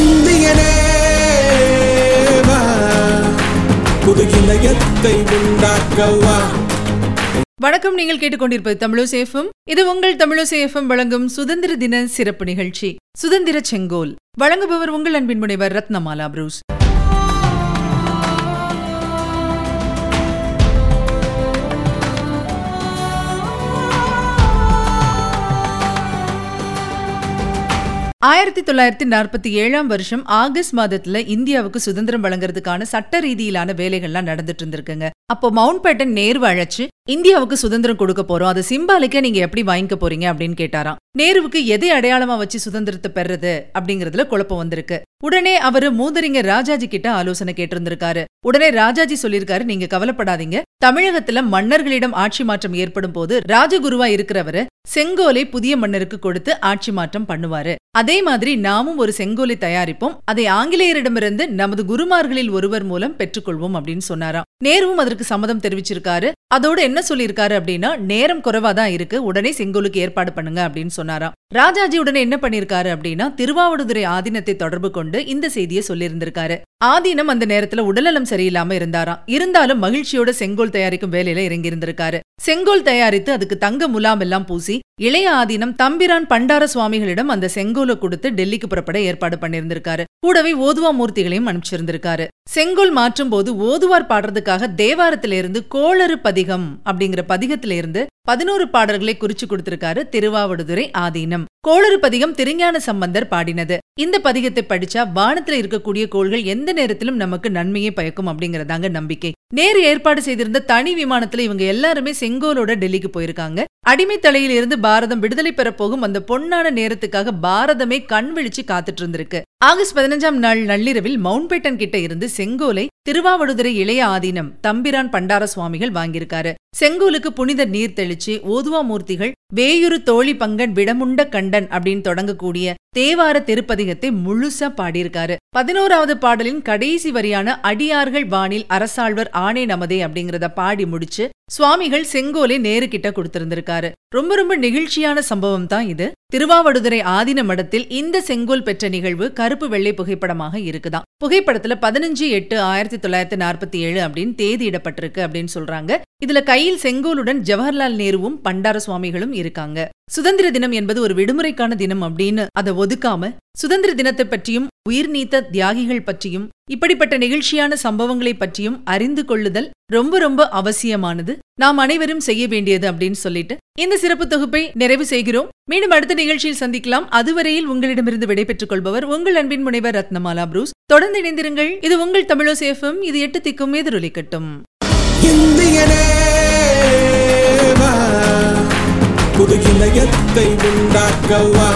இந்தியனே புது இணையத்தை உண்டாக்கவா. வணக்கம் நீங்கள் கேட்டுக்கொண்டிருப்பது தமிழசேஃபம் இது உங்கள் தமிழசேஃபம் வழங்கும் சுதந்திர தின சிறப்பு நிகழ்ச்சி சுதந்திர செங்கோல். வழங்குபவர் உங்கள் அன்பின் முனைவர் ரத்னமாலா புரூஸ். ஆயிரத்தி தொள்ளாயிரத்தி நாற்பத்தி ஏழாம் வருஷம் ஆகஸ்ட் மாதத்துல இந்தியாவுக்கு சுதந்திரம் வழங்குறதுக்கான சட்ட ரீதியிலான வேலைகள்லாம் நடந்துட்டு இருந்திருக்குங்க. அப்போ மவுண்ட் பேட்டன் நேரு அழைச்சு இந்தியாவுக்கு சுதந்திரம் கொடுக்க போறோம். அதை சிம்பாலிக்கா நீங்க எப்படி வாங்கிக்க போறீங்க? அப்படின்னு கேட்டாராம். நேருவுக்கு எதை அடையாளமா வச்சு சுதந்திரத்தை பெறது அப்படிங்கறதுல குழப்பம் வந்திருக்கு. உடனே அவரு மூதறிஞர் ராஜாஜி கிட்ட ஆலோசனை கேட்டிருந்திருக்காரு. உடனே ராஜாஜி சொல்லியிருக்காரு நீங்க கவலைப்படாதீங்க. தமிழகத்துல மன்னர்களிடம் ஆட்சி மாற்றம் ஏற்படும் போது ராஜகுருவா இருக்கிறவரு செங்கோலை புதிய மன்னருக்கு கொடுத்து ஆட்சி மாற்றம் பண்ணுவாரு. அதே மாதிரி நாமும் ஒரு செங்கோலை தயாரிப்போம். அதை ஆங்கிலேயரிடமிருந்து நமது குருமார்களில் ஒருவர் மூலம் பெற்றுக்கொள்வோம் அப்படின்னு சொன்னாராம். நேருவும் அதற்கு சம்மதம் தெரிவிச்சிருக்காரு. அதோட என்ன சொல்லியிருக்காரு அப்படின்னா நேரம் குறைவா தான் இருக்கு. உடனே செங்கோலுக்கு ஏற்பாடு பண்ணுங்க அப்படின்னு சொன்னாராம். ராஜாஜி உடனே என்ன பண்ணிருக்காரு அப்படின்னா திருவாவடுதுறை ஆதீனத்தை தொடர்பு கொண்டு இந்த செய்தியை சொல்லியிருந்திருக்காரு. ஆதீனம் அந்த நேரத்துல உடல்நலம் சரியில்லாம இருந்தாராம். இருந்தாலும் மகிழ்ச்சியோட செங்கோல் தயாரிக்கும் வேலையில இறங்கி இருந்திருக்காரு செங்கோல் தயாரித்து அதுக்கு தங்க முலாம் எல்லாம் பூசி இளைய ஆதீனம் தம்பிரான் பண்டார சுவாமிகளிடம் அந்த செங்கோலை கொடுத்து டெல்லிக்கு புறப்பட ஏற்பாடு பண்ணியிருந்திருக்காரு. கூடவே ஓதுவா மூர்த்திகளையும் அனுப்பிச்சிருந்திருக்காரு. செங்கோல் மாற்றும் போது ஓதுவார் பாடுறதுக்காக தேவாரத்திலிருந்து கோளறு பதிகம் அப்படிங்கிற பதிகத்திலிருந்து பதினோரு பாடல்களை குறிச்சு கொடுத்திருக்காரு திருவாவடுதுறை ஆதீனம். கோளறு பதிகம் திருஞான சம்பந்தர் பாடினது. இந்த பதிகத்தை படிச்சா வானத்துல இருக்கக்கூடிய கோள்கள் எந்த நேரத்திலும் நமக்கு நன்மையை பயக்கும் அப்படிங்கறதாங்க நம்பிக்கை. நேரு ஏற்பாடு செய்திருந்த தனி விமானத்துல இவங்க எல்லாருமே செங்கோலோட டெல்லிக்கு போயிருக்காங்க. அடிமை தலையில் இருந்து பாரதம் விடுதலை பெற போகும் அந்த பொன்னான நேரத்துக்காக பாரதமே கண் விழிச்சு காத்துட்டு இருந்திருக்கு. ஆகஸ்ட் பதினஞ்சாம் நாள் நள்ளிரவில் மவுண்ட்பேட்டன் கிட்ட இருந்து செங்கோலை திருவாவடுதுறை இளைய ஆதீனம் தம்பிரான் பண்டார சுவாமிகள் வாங்கியிருக்காரு. செங்கோலுக்கு புனித நீர் தெளிச்சு ஓதுவா மூர்த்திகள் வேயுரு தோழி பங்கன் விடமுண்ட கண்டன் அப்படின்னு தொடங்கக்கூடிய தேவார திருப்பதிகத்தை முழுசா பாடியிருக்காரு. பதினோராவது பாடலின் கடைசி வரியான அடியார்கள் வானில் அரசாழ்வர் ஆணை நமதே அப்படிங்கறத பாடி முடிச்சு சுவாமிகள் செங்கோலை நேருக்கிட்ட கொடுத்திருந்திருக்காரு. ரொம்ப ரொம்ப நெகிழ்ச்சியான சம்பவம் தான் இது. திருவாவடுதுறை ஆதின மடத்தில் இந்த செங்கோல் பெற்ற நிகழ்வு கருப்பு வெள்ளை புகைப்படமாக இருக்குதான் புகைப்படத்துல பதினஞ்சு எட்டு ஆயிரத்தி தொள்ளாயிரத்தி நாற்பத்தி ஏழு அப்படின்னு தேதியிடப்பட்டிருக்கு அப்படின்னு சொல்றாங்க. இதுல கையில் செங்கோலுடன் ஜவஹர்லால் நேருவும் பண்டார சுவாமிகளும் இருக்காங்க. சுதந்திர தினம் என்பது ஒரு விடுமுறைக்கான தினம் அப்படின்னு அதை ஒதுக்காம சுதந்திர தினத்தை பற்றியும் உயிர் நீத்த தியாகிகள் பற்றியும் இப்படிப்பட்ட நிகழ்ச்சியான சம்பவங்களை பற்றியும் அறிந்து கொள்ளுதல் ரொம்ப ரொம்ப அவசியமானது. நாம் அனைவரும் செய்ய வேண்டியது அப்படின்னு சொல்லிட்டு இந்த சிறப்பு தொகுப்பை நிறைவு செய்கிறோம். மீண்டும் அடுத்த நிகழ்ச்சியில் சந்திக்கலாம். அதுவரையில் உங்களிடமிருந்து விடைபெற்றுக் கொள்பவர் உங்கள் அன்பின் முனைவர் ரத்னமாலா புரூஸ். தொடர்ந்து இணைந்திருங்கள். இது உங்கள் தமிழோசேஃபம் இது எட்டு திக்கும் எதிரொலிக்கட்டும் இந்தியனே வா புது இணையத்தை உண்டாக்கவா